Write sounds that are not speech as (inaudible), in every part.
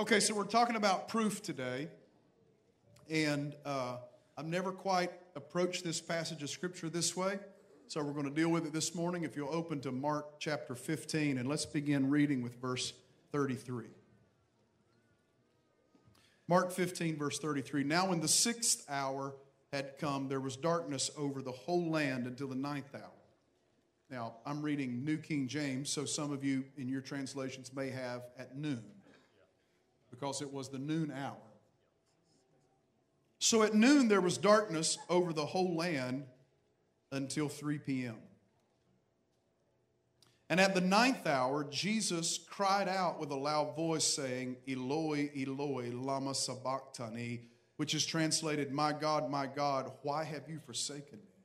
Okay, so we're talking about proof today, and uh, I've never quite approached this passage of Scripture this way, so we're going to deal with it this morning. If you'll open to Mark chapter 15, and let's begin reading with verse 33. Mark 15, verse 33. Now, when the sixth hour had come, there was darkness over the whole land until the ninth hour. Now, I'm reading New King James, so some of you in your translations may have at noon, because it was the noon hour. So at noon there was darkness over the whole land until 3 p.m. And at the ninth hour, Jesus cried out with a loud voice, saying, Eloi, Eloi, Lama Sabachthani, which is translated, My God, my God, why have you forsaken me?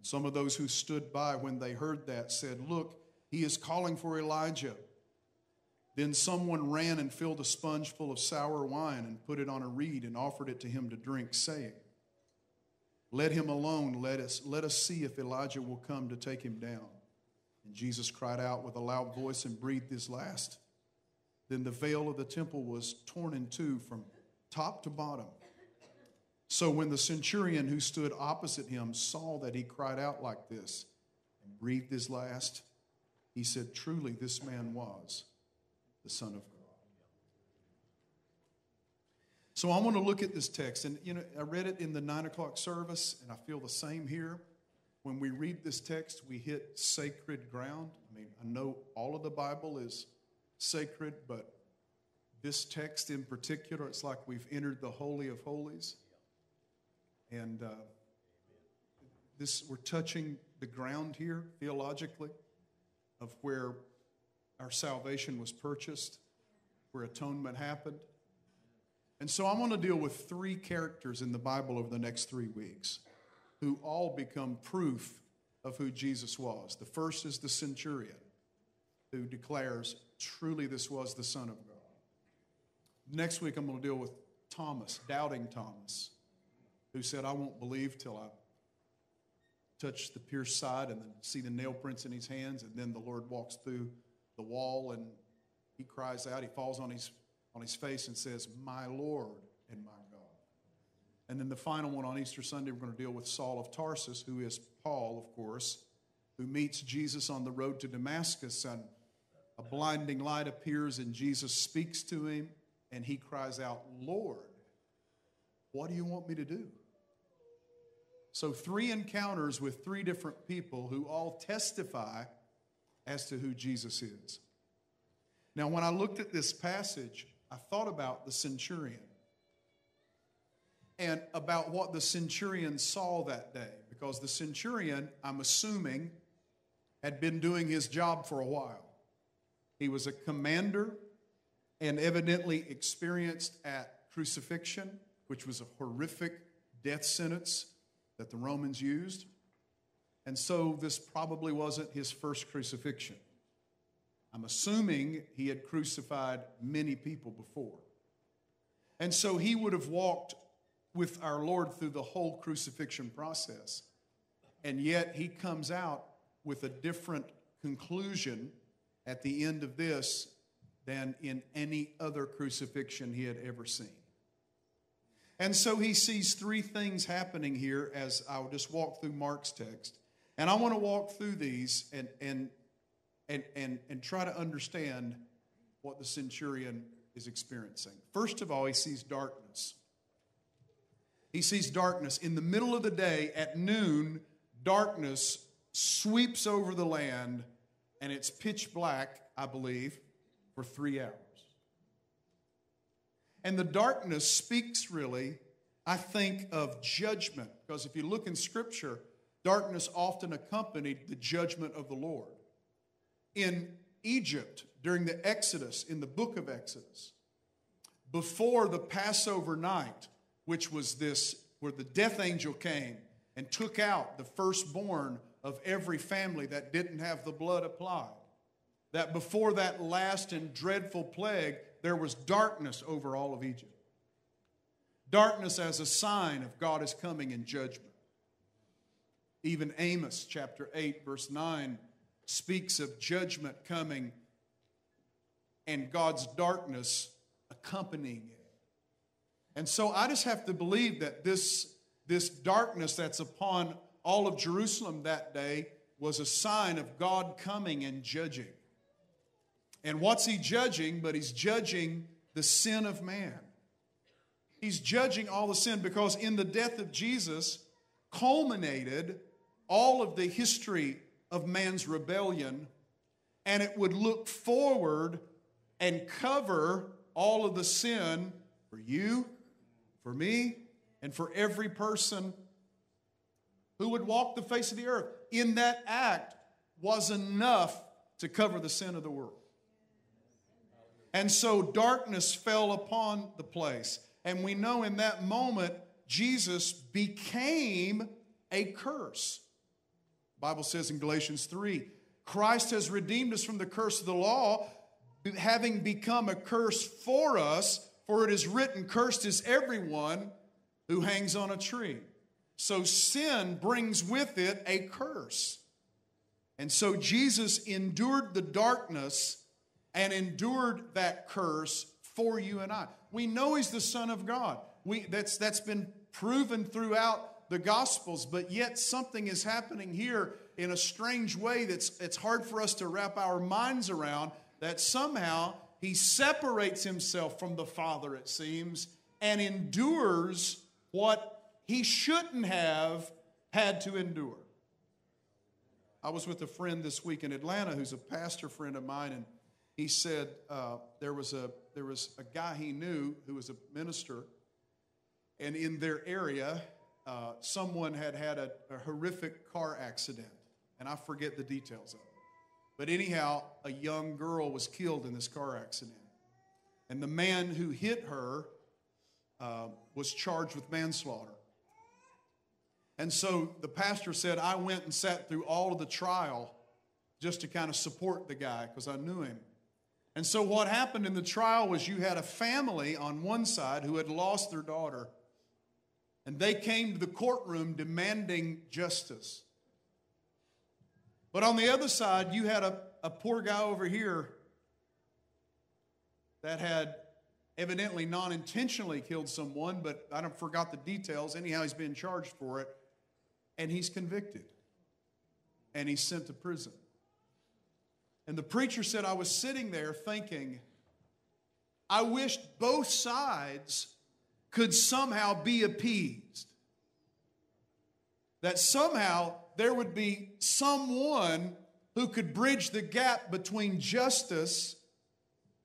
Some of those who stood by when they heard that said, Look, he is calling for Elijah. Then someone ran and filled a sponge full of sour wine and put it on a reed and offered it to him to drink, saying, Let him alone, let us, let us see if Elijah will come to take him down. And Jesus cried out with a loud voice and breathed his last. Then the veil of the temple was torn in two from top to bottom so when the centurion who stood opposite him saw that he cried out like this and breathed his last, he said, Truly, this man was the Son of God. So I want to look at this text. And, you know, I read it in the nine o'clock service, and I feel the same here. When we read this text, we hit sacred ground. I mean, I know all of the Bible is sacred, but this text in particular, it's like we've entered the Holy of Holies. And uh, this, we're touching the ground here theologically of where our salvation was purchased, where atonement happened. And so I want to deal with three characters in the Bible over the next three weeks who all become proof of who Jesus was. The first is the centurion who declares, truly, this was the Son of God. Next week, I'm going to deal with Thomas, doubting Thomas who said, I won't believe till I touch the pierced side and then see the nail prints in his hands. And then the Lord walks through the wall and he cries out, he falls on his, on his face and says, My Lord and my God. And then the final one on Easter Sunday, we're going to deal with Saul of Tarsus, who is Paul, of course, who meets Jesus on the road to Damascus. And a blinding light appears, and Jesus speaks to him, and he cries out, Lord. What do you want me to do? So, three encounters with three different people who all testify as to who Jesus is. Now, when I looked at this passage, I thought about the centurion and about what the centurion saw that day. Because the centurion, I'm assuming, had been doing his job for a while. He was a commander and evidently experienced at crucifixion which was a horrific death sentence that the Romans used. And so this probably wasn't his first crucifixion. I'm assuming he had crucified many people before. And so he would have walked with our Lord through the whole crucifixion process. And yet he comes out with a different conclusion at the end of this than in any other crucifixion he had ever seen. And so he sees three things happening here as I'll just walk through Mark's text. And I want to walk through these and, and, and, and, and try to understand what the centurion is experiencing. First of all, he sees darkness. He sees darkness. In the middle of the day, at noon, darkness sweeps over the land, and it's pitch black, I believe, for three hours. And the darkness speaks really, I think, of judgment. Because if you look in Scripture, darkness often accompanied the judgment of the Lord. In Egypt, during the Exodus, in the book of Exodus, before the Passover night, which was this, where the death angel came and took out the firstborn of every family that didn't have the blood applied. That before that last and dreadful plague, there was darkness over all of Egypt. Darkness as a sign of God is coming in judgment. Even Amos chapter 8, verse 9, speaks of judgment coming and God's darkness accompanying it. And so I just have to believe that this, this darkness that's upon all of Jerusalem that day was a sign of God coming and judging. And what's he judging? But he's judging the sin of man. He's judging all the sin because in the death of Jesus culminated all of the history of man's rebellion, and it would look forward and cover all of the sin for you, for me, and for every person who would walk the face of the earth. In that act was enough to cover the sin of the world. And so darkness fell upon the place. And we know in that moment, Jesus became a curse. Bible says in Galatians 3 Christ has redeemed us from the curse of the law, having become a curse for us, for it is written, Cursed is everyone who hangs on a tree. So sin brings with it a curse. And so Jesus endured the darkness and endured that curse for you and I. We know he's the Son of God. We, that's, that's been proven throughout the Gospels, but yet something is happening here in a strange way that's it's hard for us to wrap our minds around that somehow he separates himself from the Father, it seems, and endures what he shouldn't have had to endure. I was with a friend this week in Atlanta who's a pastor friend of mine, and he said uh, there was a there was a guy he knew who was a minister, and in their area, uh, someone had had a, a horrific car accident, and I forget the details of it. But anyhow, a young girl was killed in this car accident, and the man who hit her uh, was charged with manslaughter. And so the pastor said, I went and sat through all of the trial just to kind of support the guy because I knew him. And so, what happened in the trial was you had a family on one side who had lost their daughter, and they came to the courtroom demanding justice. But on the other side, you had a, a poor guy over here that had evidently non intentionally killed someone, but I don't forgot the details. Anyhow, he's being charged for it, and he's convicted, and he's sent to prison. And the preacher said, I was sitting there thinking, I wished both sides could somehow be appeased. That somehow there would be someone who could bridge the gap between justice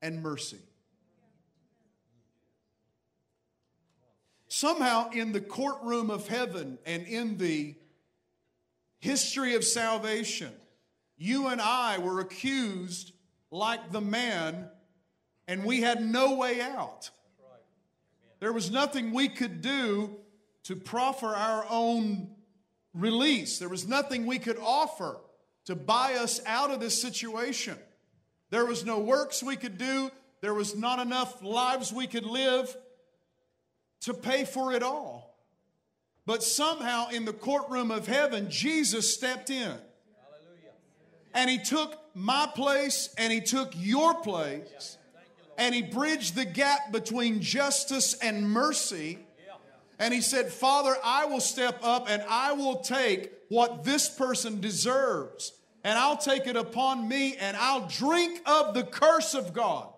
and mercy. Somehow, in the courtroom of heaven and in the history of salvation, you and I were accused like the man, and we had no way out. There was nothing we could do to proffer our own release. There was nothing we could offer to buy us out of this situation. There was no works we could do. There was not enough lives we could live to pay for it all. But somehow in the courtroom of heaven, Jesus stepped in and he took my place and he took your place and he bridged the gap between justice and mercy. And he said, Father, I will step up and I will take what this person deserves and I'll take it upon me and I'll drink of the curse of God.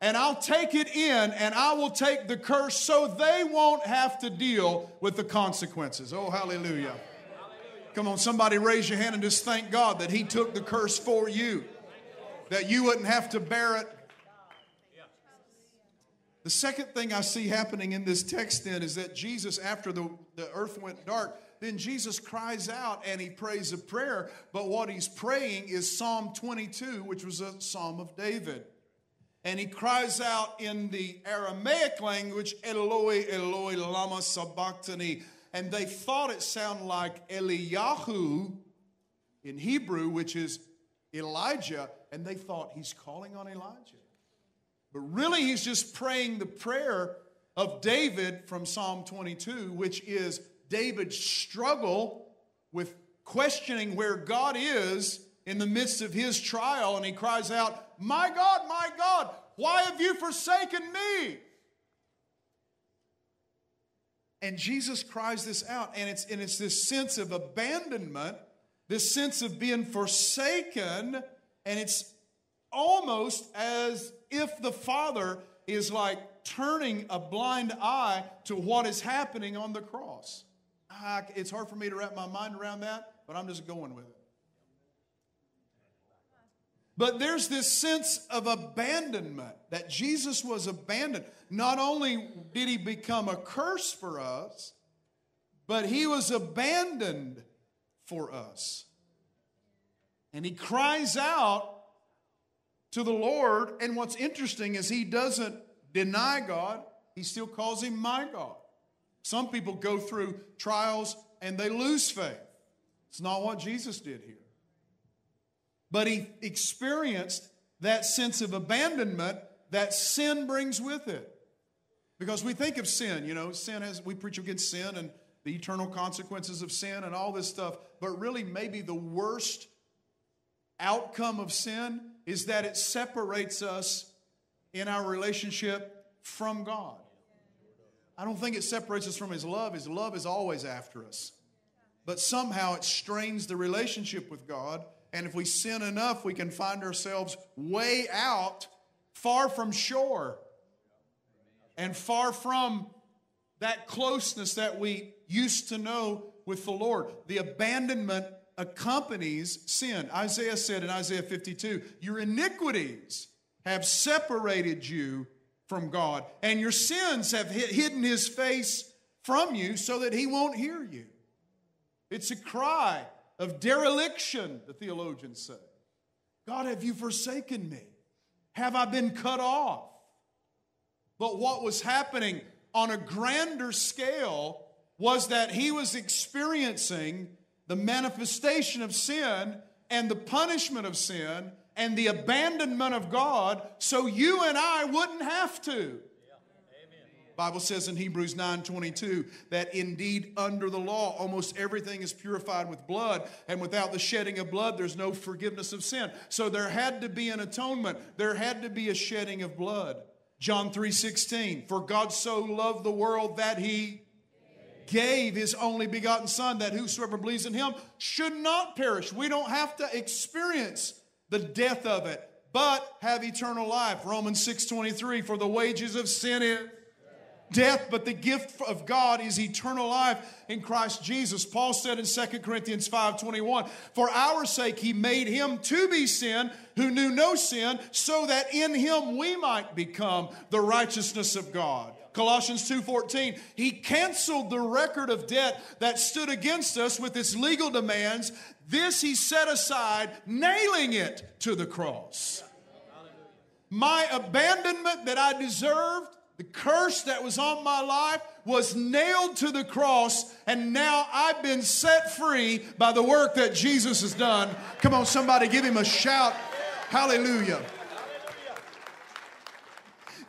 And I'll take it in and I will take the curse so they won't have to deal with the consequences. Oh, hallelujah. Come on, somebody raise your hand and just thank God that He took the curse for you, that you wouldn't have to bear it. The second thing I see happening in this text then is that Jesus, after the, the earth went dark, then Jesus cries out and he prays a prayer. But what he's praying is Psalm 22, which was a psalm of David. And he cries out in the Aramaic language, Eloi, Eloi, lama sabachthani and they thought it sounded like Eliyahu in Hebrew, which is Elijah, and they thought he's calling on Elijah. But really, he's just praying the prayer of David from Psalm 22, which is David's struggle with questioning where God is in the midst of his trial and he cries out, My God, my God, why have you forsaken me? And Jesus cries this out, and it's, and it's this sense of abandonment, this sense of being forsaken, and it's almost as if the Father is like turning a blind eye to what is happening on the cross. I, it's hard for me to wrap my mind around that, but I'm just going with it. But there's this sense of abandonment that Jesus was abandoned. Not only did he become a curse for us, but he was abandoned for us. And he cries out to the Lord. And what's interesting is he doesn't deny God, he still calls him my God. Some people go through trials and they lose faith. It's not what Jesus did here. But he experienced that sense of abandonment that sin brings with it. Because we think of sin, you know, sin has, we preach against sin and the eternal consequences of sin and all this stuff, but really, maybe the worst outcome of sin is that it separates us in our relationship from God. I don't think it separates us from His love. His love is always after us. But somehow it strains the relationship with God. And if we sin enough, we can find ourselves way out, far from shore, and far from that closeness that we used to know with the Lord. The abandonment accompanies sin. Isaiah said in Isaiah 52 Your iniquities have separated you from God, and your sins have hidden his face from you so that he won't hear you. It's a cry of dereliction, the theologians say. God, have you forsaken me? Have I been cut off? But what was happening on a grander scale was that he was experiencing the manifestation of sin and the punishment of sin and the abandonment of God so you and I wouldn't have to. Bible says in Hebrews 9:22 that indeed under the law almost everything is purified with blood and without the shedding of blood there's no forgiveness of sin. So there had to be an atonement. There had to be a shedding of blood. John 3:16 For God so loved the world that he gave his only begotten son that whosoever believes in him should not perish. We don't have to experience the death of it, but have eternal life. Romans 6:23 for the wages of sin is death, but the gift of God is eternal life in Christ Jesus. Paul said in 2 Corinthians 5:21, "For our sake he made him to be sin who knew no sin, so that in him we might become the righteousness of God." Colossians 2:14, he canceled the record of debt that stood against us with its legal demands. This he set aside, nailing it to the cross. My abandonment that I deserved, the curse that was on my life was nailed to the cross, and now I've been set free by the work that Jesus has done. Come on, somebody give him a shout. Hallelujah.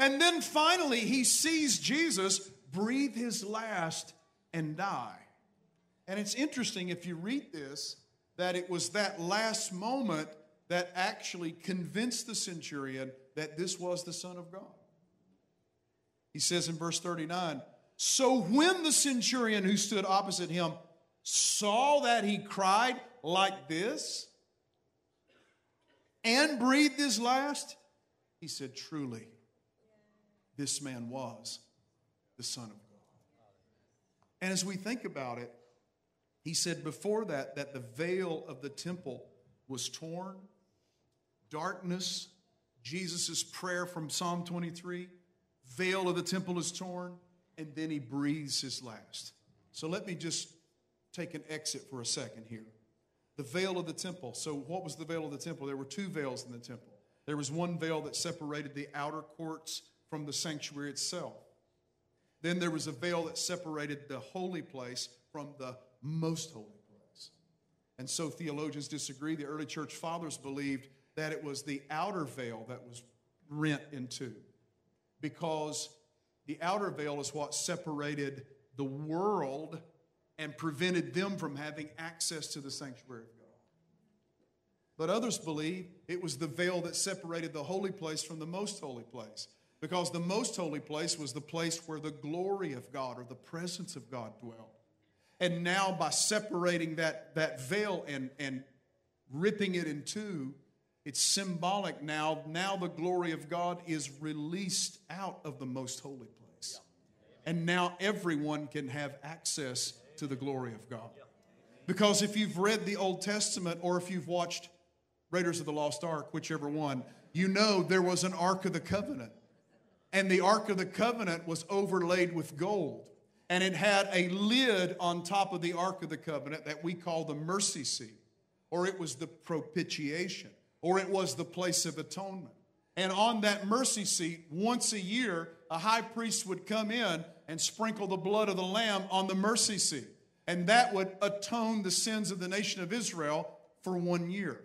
And then finally, he sees Jesus breathe his last and die. And it's interesting if you read this that it was that last moment that actually convinced the centurion that this was the Son of God. He says in verse 39 So when the centurion who stood opposite him saw that he cried like this and breathed his last, he said, Truly this man was the Son of God. And as we think about it, he said before that that the veil of the temple was torn, darkness, Jesus' prayer from Psalm 23, veil of the temple is torn, and then he breathes his last. So let me just take an exit for a second here. The veil of the temple. So, what was the veil of the temple? There were two veils in the temple. There was one veil that separated the outer courts from the sanctuary itself. Then there was a veil that separated the holy place from the most holy place. And so theologians disagree. The early church fathers believed that it was the outer veil that was rent in two because the outer veil is what separated the world and prevented them from having access to the sanctuary of God. But others believe it was the veil that separated the holy place from the most holy place. Because the most holy place was the place where the glory of God or the presence of God dwelt. And now, by separating that, that veil and, and ripping it in two, it's symbolic now. Now, the glory of God is released out of the most holy place. And now, everyone can have access to the glory of God. Because if you've read the Old Testament or if you've watched Raiders of the Lost Ark, whichever one, you know there was an Ark of the Covenant. And the Ark of the Covenant was overlaid with gold. And it had a lid on top of the Ark of the Covenant that we call the mercy seat, or it was the propitiation, or it was the place of atonement. And on that mercy seat, once a year, a high priest would come in and sprinkle the blood of the lamb on the mercy seat. And that would atone the sins of the nation of Israel for one year.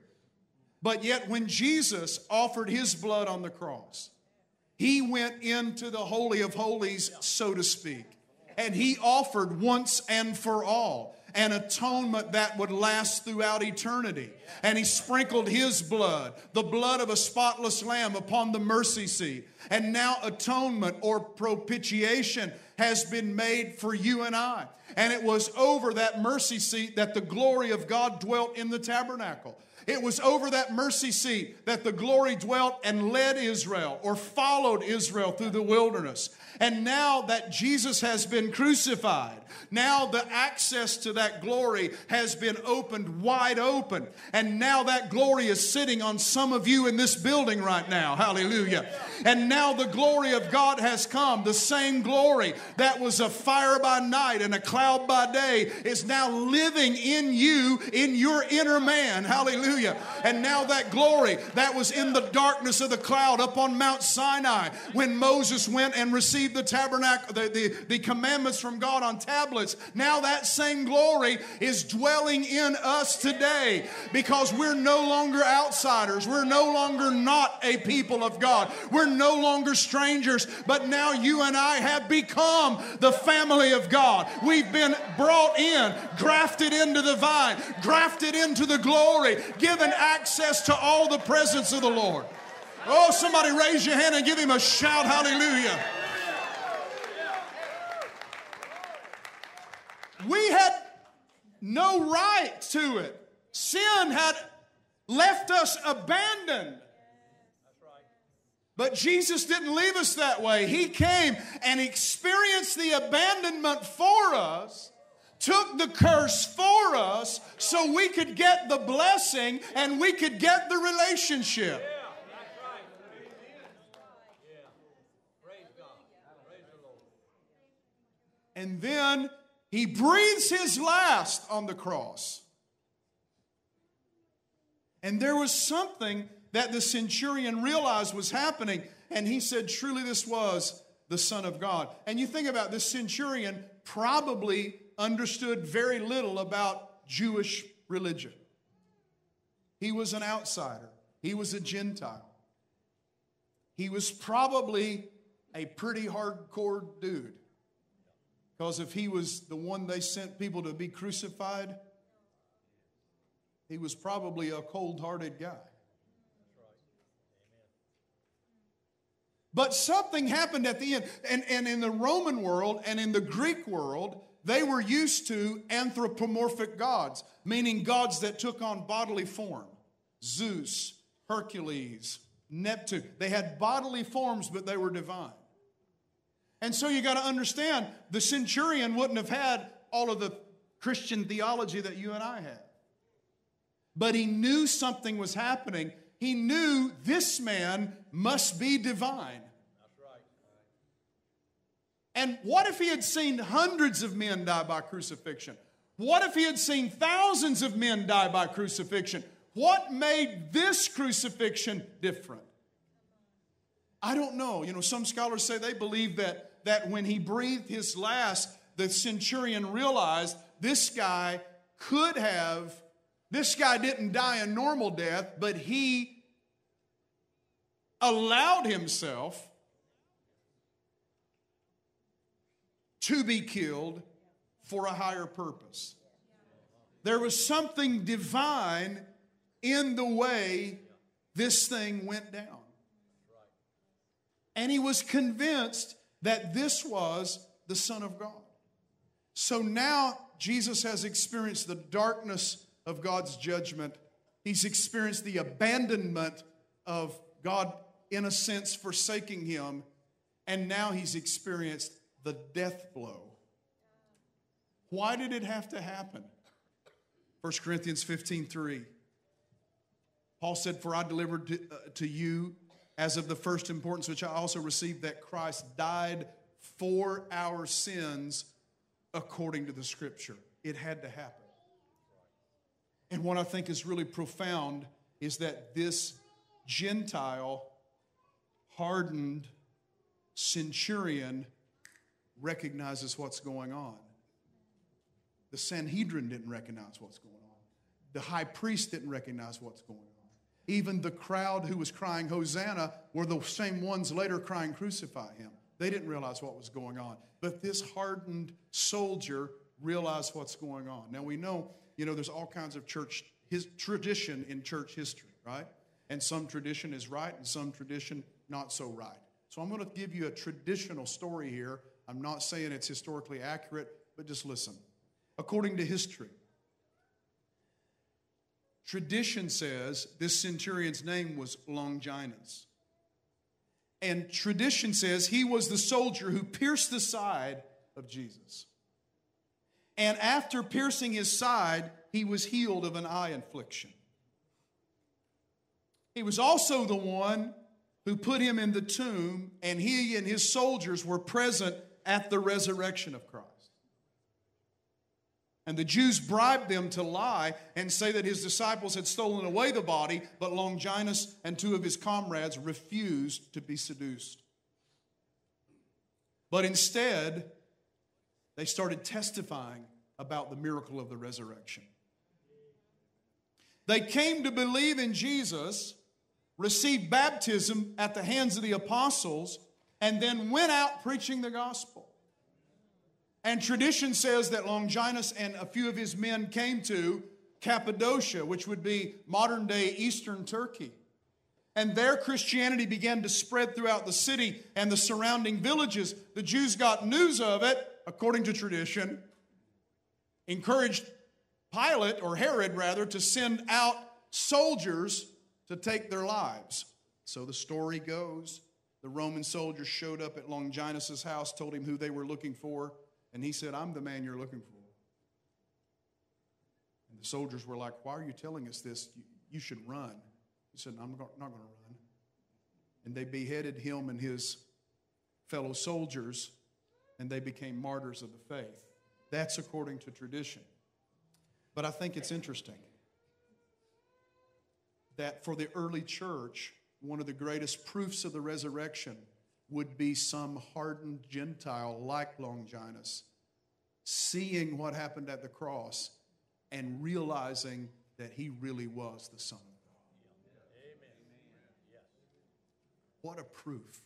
But yet, when Jesus offered his blood on the cross, he went into the Holy of Holies, so to speak, and he offered once and for all an atonement that would last throughout eternity. And he sprinkled his blood, the blood of a spotless lamb, upon the mercy seat. And now atonement or propitiation has been made for you and I. And it was over that mercy seat that the glory of God dwelt in the tabernacle. It was over that mercy seat that the glory dwelt and led Israel or followed Israel through the wilderness. And now that Jesus has been crucified, now the access to that glory has been opened wide open. And now that glory is sitting on some of you in this building right now. Hallelujah. And now the glory of God has come. The same glory that was a fire by night and a cloud by day is now living in you, in your inner man. Hallelujah. And now that glory that was in the darkness of the cloud up on Mount Sinai when Moses went and received the tabernacle, the, the, the commandments from God on tablets, now that same glory is dwelling in us today because we're no longer outsiders. We're no longer not a people of God. We're no longer strangers, but now you and I have become the family of God. We've been brought in, grafted into the vine, grafted into the glory, given access to all the presence of the Lord. Oh, somebody raise your hand and give him a shout, hallelujah. We had no right to it. Sin had left us abandoned. But Jesus didn't leave us that way. He came and experienced the abandonment for us, took the curse for us, so we could get the blessing and we could get the relationship. And then he breathes his last on the cross. And there was something that the centurion realized was happening. And he said, Truly, this was the Son of God. And you think about this centurion probably understood very little about Jewish religion. He was an outsider, he was a Gentile. He was probably a pretty hardcore dude. Because if he was the one they sent people to be crucified, he was probably a cold hearted guy. But something happened at the end. And, and in the Roman world and in the Greek world, they were used to anthropomorphic gods, meaning gods that took on bodily form. Zeus, Hercules, Neptune. They had bodily forms, but they were divine. And so you got to understand the centurion wouldn't have had all of the Christian theology that you and I have. But he knew something was happening. He knew this man must be divine. And what if he had seen hundreds of men die by crucifixion? What if he had seen thousands of men die by crucifixion? What made this crucifixion different? I don't know. You know, some scholars say they believe that, that when he breathed his last, the centurion realized this guy could have, this guy didn't die a normal death, but he allowed himself to be killed for a higher purpose. There was something divine in the way this thing went down. And he was convinced that this was the Son of God. So now Jesus has experienced the darkness of God's judgment. He's experienced the abandonment of God, in a sense, forsaking him. And now he's experienced the death blow. Why did it have to happen? 1 Corinthians 15 3. Paul said, For I delivered to, uh, to you as of the first importance, which I also received, that Christ died for our sins according to the scripture. It had to happen. And what I think is really profound is that this Gentile, hardened centurion recognizes what's going on. The Sanhedrin didn't recognize what's going on. The high priest didn't recognize what's going on. Even the crowd who was crying Hosanna were the same ones later crying Crucify him. They didn't realize what was going on. But this hardened soldier realized what's going on. Now we know, you know, there's all kinds of church his tradition in church history, right? And some tradition is right and some tradition not so right. So I'm going to give you a traditional story here. I'm not saying it's historically accurate, but just listen. According to history, tradition says this centurion's name was Longinus. And tradition says he was the soldier who pierced the side of Jesus. And after piercing his side, he was healed of an eye affliction. He was also the one who put him in the tomb, and he and his soldiers were present at the resurrection of Christ. And the Jews bribed them to lie and say that his disciples had stolen away the body, but Longinus and two of his comrades refused to be seduced. But instead, they started testifying about the miracle of the resurrection. They came to believe in Jesus, received baptism at the hands of the apostles, and then went out preaching the gospel. And tradition says that Longinus and a few of his men came to Cappadocia, which would be modern day eastern Turkey. And there Christianity began to spread throughout the city and the surrounding villages. The Jews got news of it, according to tradition, encouraged Pilate, or Herod rather, to send out soldiers to take their lives. So the story goes the Roman soldiers showed up at Longinus' house, told him who they were looking for. And he said, I'm the man you're looking for. And the soldiers were like, Why are you telling us this? You, you should run. He said, I'm not going to run. And they beheaded him and his fellow soldiers, and they became martyrs of the faith. That's according to tradition. But I think it's interesting that for the early church, one of the greatest proofs of the resurrection would be some hardened Gentile like Longinus seeing what happened at the cross and realizing that he really was the Son of God. What a proof.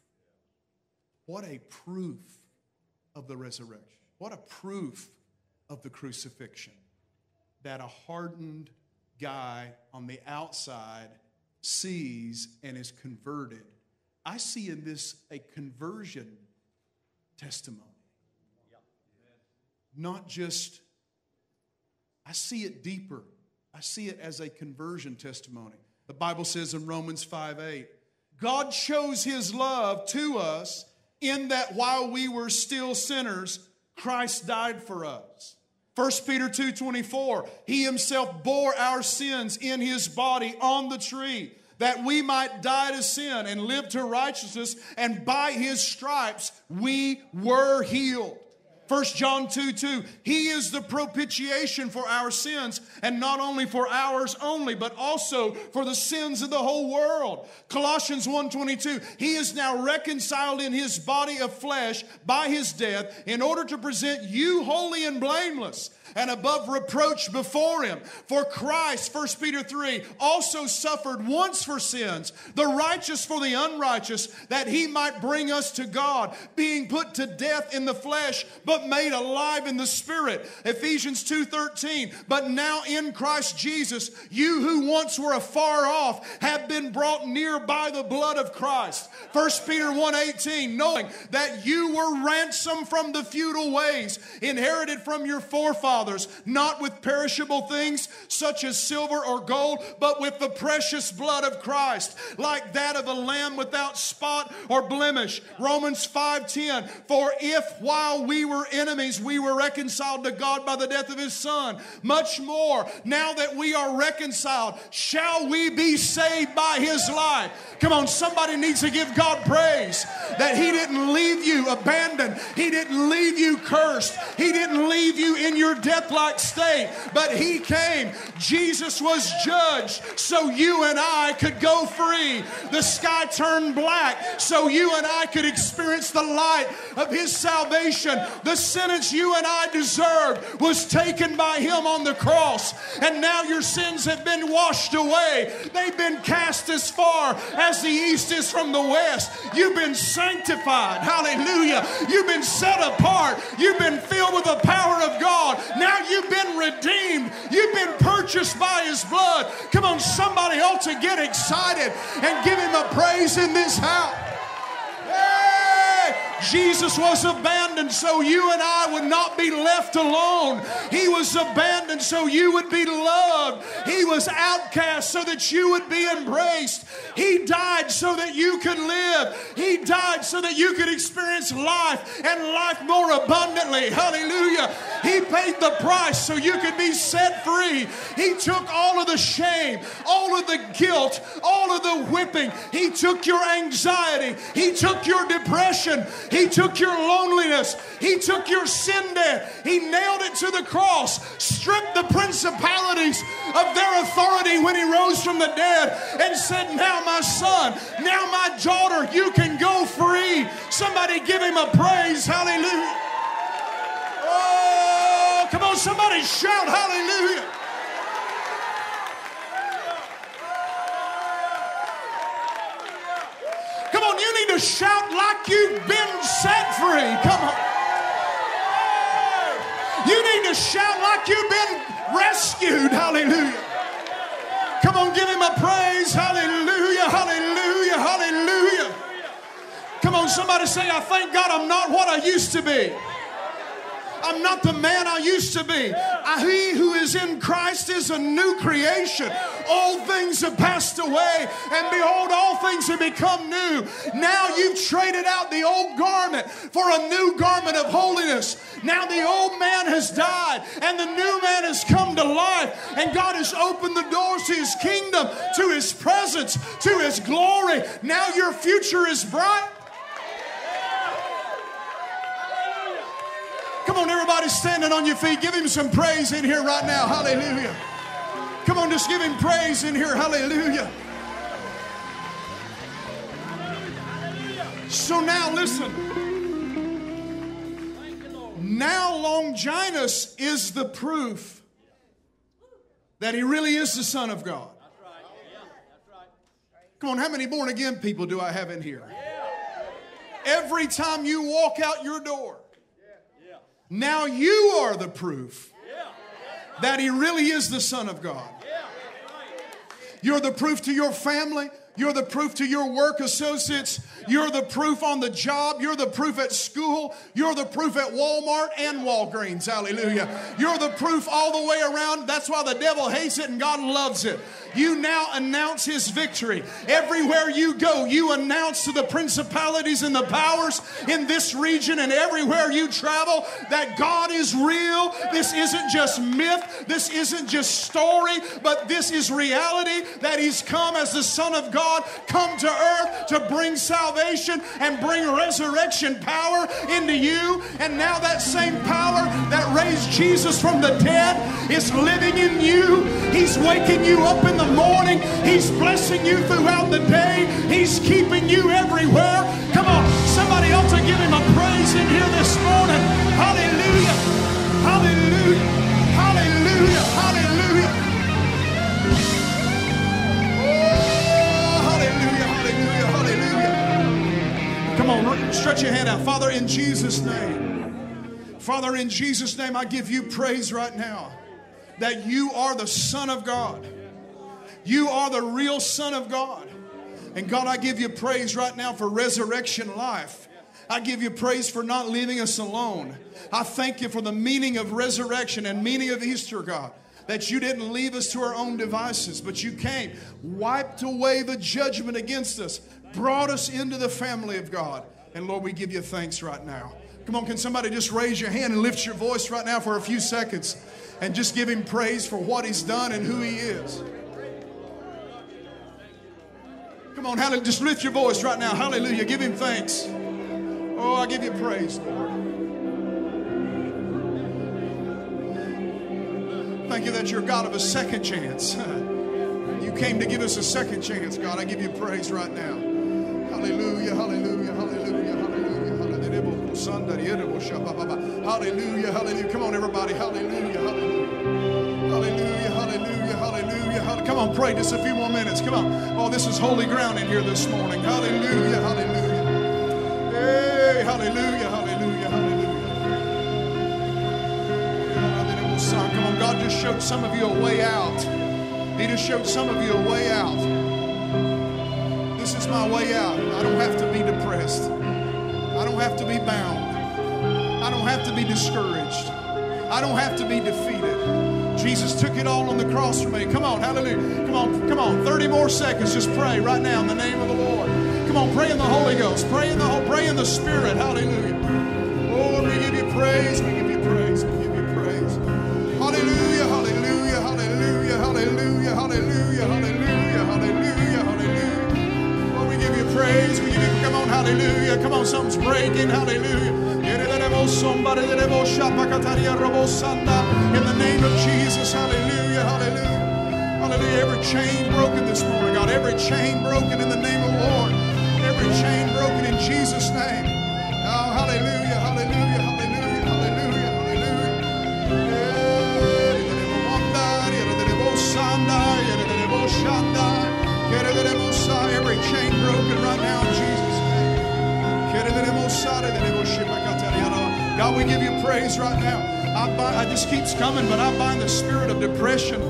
What a proof of the resurrection. What a proof of the crucifixion. That a hardened guy on the outside sees and is converted I see in this a conversion testimony. Not just, I see it deeper. I see it as a conversion testimony. The Bible says in Romans 5 8, God shows his love to us in that while we were still sinners, Christ died for us. 1 Peter 2:24 He himself bore our sins in his body on the tree that we might die to sin and live to righteousness, and by his stripes we were healed. 1 John 2 2, He is the propitiation for our sins, and not only for ours only, but also for the sins of the whole world. Colossians 1 22, He is now reconciled in His body of flesh by His death in order to present you holy and blameless and above reproach before him. For Christ, 1 Peter 3, also suffered once for sins, the righteous for the unrighteous, that he might bring us to God, being put to death in the flesh, but made alive in the Spirit. Ephesians 2:13. But now in Christ Jesus, you who once were afar off have been brought near by the blood of Christ. 1 Peter 1:18, knowing that you were ransomed from the futile ways inherited from your forefathers, not with perishable things such as silver or gold, but with the precious blood of Christ, like that of a lamb without spot or blemish. Romans 5:10, for if while we were enemies we were reconciled to God by the death of his son, much more now that we are reconciled, shall we be saved by his life. Come on, somebody needs to give God praise that he didn't leave you abandoned. He didn't leave you cursed. He didn't leave you in your death-like state, but he came. Jesus was judged so you and I could go free. The sky turned black so you and I could experience the light of his salvation. The sentence you and I deserved was taken by him on the cross. And now your sins have been washed away. They've been cast as far as the east is from the west. You've been sanctified. Hallelujah. You've been set apart. You've been filled with the power of God. Now you've been redeemed. You've been purchased by his blood. Come on, somebody ought to get excited and give him a praise in this house. Jesus was abandoned so you and I would not be left alone. He was abandoned so you would be loved. He was outcast so that you would be embraced. He died so that you could live. He died so that you could experience life and life more abundantly. Hallelujah. He paid the price so you could be set free. He took all of the shame, all of the guilt, all of the whipping. He took your anxiety. He took your depression. He took your loneliness. He took your sin debt. He nailed it to the cross, stripped the principalities of their authority when he rose from the dead, and said, Now, my son, now, my daughter, you can go free. Somebody give him a praise. Hallelujah. Oh, come on, somebody shout hallelujah. To shout like you've been set free. Come on. You need to shout like you've been rescued. Hallelujah. Come on, give him a praise. Hallelujah, hallelujah, hallelujah. Come on, somebody say, I thank God I'm not what I used to be. I'm not the man I used to be. I, he who is in Christ is a new creation. All things have passed away, and behold, all things have become new. Now you've traded out the old garment for a new garment of holiness. Now the old man has died, and the new man has come to life, and God has opened the doors to his kingdom, to his presence, to his glory. Now your future is bright. Come on, everybody standing on your feet. Give him some praise in here right now. Hallelujah. Come on, just give him praise in here. Hallelujah. So now listen. Now Longinus is the proof that he really is the Son of God. Come on, how many born again people do I have in here? Every time you walk out your door, now you are the proof that he really is the Son of God. You're the proof to your family. You're the proof to your work associates. You're the proof on the job. You're the proof at school. You're the proof at Walmart and Walgreens. Hallelujah. You're the proof all the way around. That's why the devil hates it and God loves it. You now announce his victory. Everywhere you go, you announce to the principalities and the powers in this region and everywhere you travel that God is real. This isn't just myth, this isn't just story, but this is reality that he's come as the Son of God, come to earth to bring salvation and bring resurrection power into you. And now that same power that raised Jesus from the dead is living in you. He's waking you up in the morning. He's blessing you throughout the day. He's keeping you everywhere. Come on, somebody ought to give him a praise in here this morning. Hallelujah. Hallelujah. Hallelujah. Hallelujah. Come on, stretch your hand out. Father, in Jesus' name. Father, in Jesus' name, I give you praise right now that you are the Son of God. You are the real Son of God. And God, I give you praise right now for resurrection life. I give you praise for not leaving us alone. I thank you for the meaning of resurrection and meaning of Easter, God. That you didn't leave us to our own devices, but you came, wiped away the judgment against us, brought us into the family of God. And Lord, we give you thanks right now. Come on, can somebody just raise your hand and lift your voice right now for a few seconds and just give him praise for what he's done and who he is? Come on, hallelujah. Just lift your voice right now. Hallelujah. Give him thanks. Oh, I give you praise, Lord. Thank you that you're God of a second chance. (laughs) You came to give us a second chance, God. I give you praise right now. Hallelujah, hallelujah, hallelujah, hallelujah, hallelujah. Hallelujah, hallelujah. Come on, everybody. Hallelujah, hallelujah. Hallelujah, hallelujah, hallelujah, hallelujah. Come on, pray just a few more minutes. Come on. Oh, this is holy ground in here this morning. Hallelujah, hallelujah. Hey, hallelujah, hallelujah, hallelujah. Come on. God just showed some of you a way out. He just showed some of you a way out. My way out. I don't have to be depressed. I don't have to be bound. I don't have to be discouraged. I don't have to be defeated. Jesus took it all on the cross for me. Come on, hallelujah. Come on, come on. 30 more seconds. Just pray right now in the name of the Lord. Come on, pray in the Holy Ghost. Pray in the pray in the Spirit. Hallelujah. Something's breaking. Hallelujah. In the name of Jesus, hallelujah, hallelujah. Hallelujah. Every chain broken this morning, God. Every chain broken in the name of the Lord. Every chain broken in Jesus' name. Oh, hallelujah, hallelujah, hallelujah, hallelujah, hallelujah. Every chain broken right now. God, we give you praise right now. I, bind, I just keeps coming, but I bind the spirit of depression.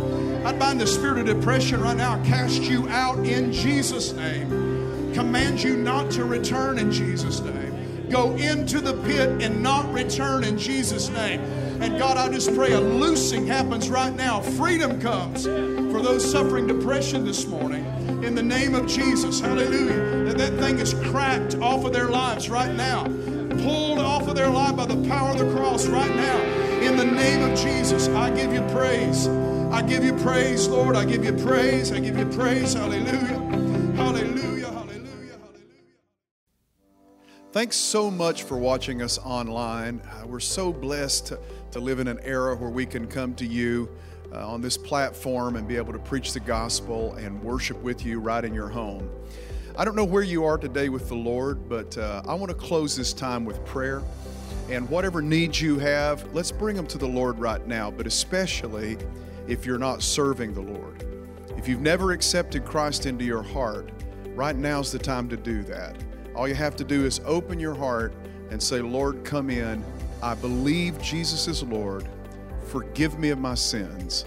I bind the spirit of depression right now. I cast you out in Jesus' name. Command you not to return in Jesus' name. Go into the pit and not return in Jesus' name. And God, I just pray a loosing happens right now. Freedom comes for those suffering depression this morning. In the name of Jesus, hallelujah. That that thing is cracked off of their lives right now. Pulled off of their life by the power of the cross right now. In the name of Jesus, I give you praise. I give you praise, Lord. I give you praise. I give you praise. Hallelujah. Hallelujah. Hallelujah. Hallelujah. Thanks so much for watching us online. Uh, we're so blessed to, to, live in an era where we can come to you uh, on this platform and be able to preach the gospel and worship with you right in your home. I don't know where you are today with the Lord, but uh, I want to close this time with prayer. And whatever needs you have, let's bring them to the Lord right now, but especially if you're not serving the Lord. If you've never accepted Christ into your heart, right now's the time to do that. All you have to do is open your heart and say, Lord, come in. I believe Jesus is Lord. Forgive me of my sins.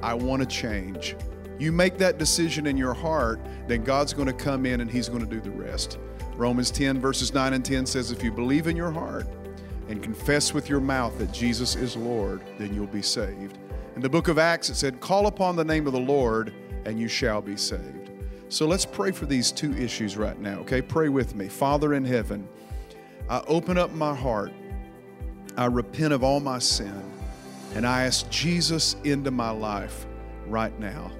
I want to change. You make that decision in your heart, then God's going to come in and He's going to do the rest. Romans 10, verses 9 and 10 says, If you believe in your heart and confess with your mouth that Jesus is Lord, then you'll be saved. In the book of Acts, it said, Call upon the name of the Lord, and you shall be saved. So let's pray for these two issues right now, okay? Pray with me. Father in heaven, I open up my heart. I repent of all my sin, and I ask Jesus into my life right now.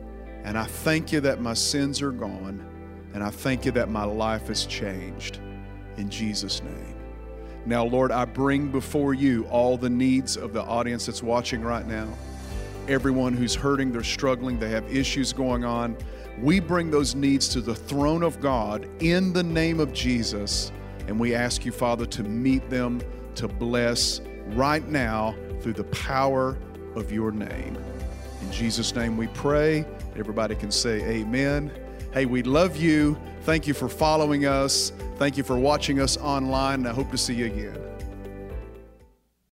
And I thank you that my sins are gone, and I thank you that my life has changed. In Jesus' name. Now, Lord, I bring before you all the needs of the audience that's watching right now everyone who's hurting, they're struggling, they have issues going on. We bring those needs to the throne of God in the name of Jesus, and we ask you, Father, to meet them, to bless right now through the power of your name. In Jesus' name we pray. Everybody can say amen. Hey, we love you. Thank you for following us. Thank you for watching us online. And I hope to see you again.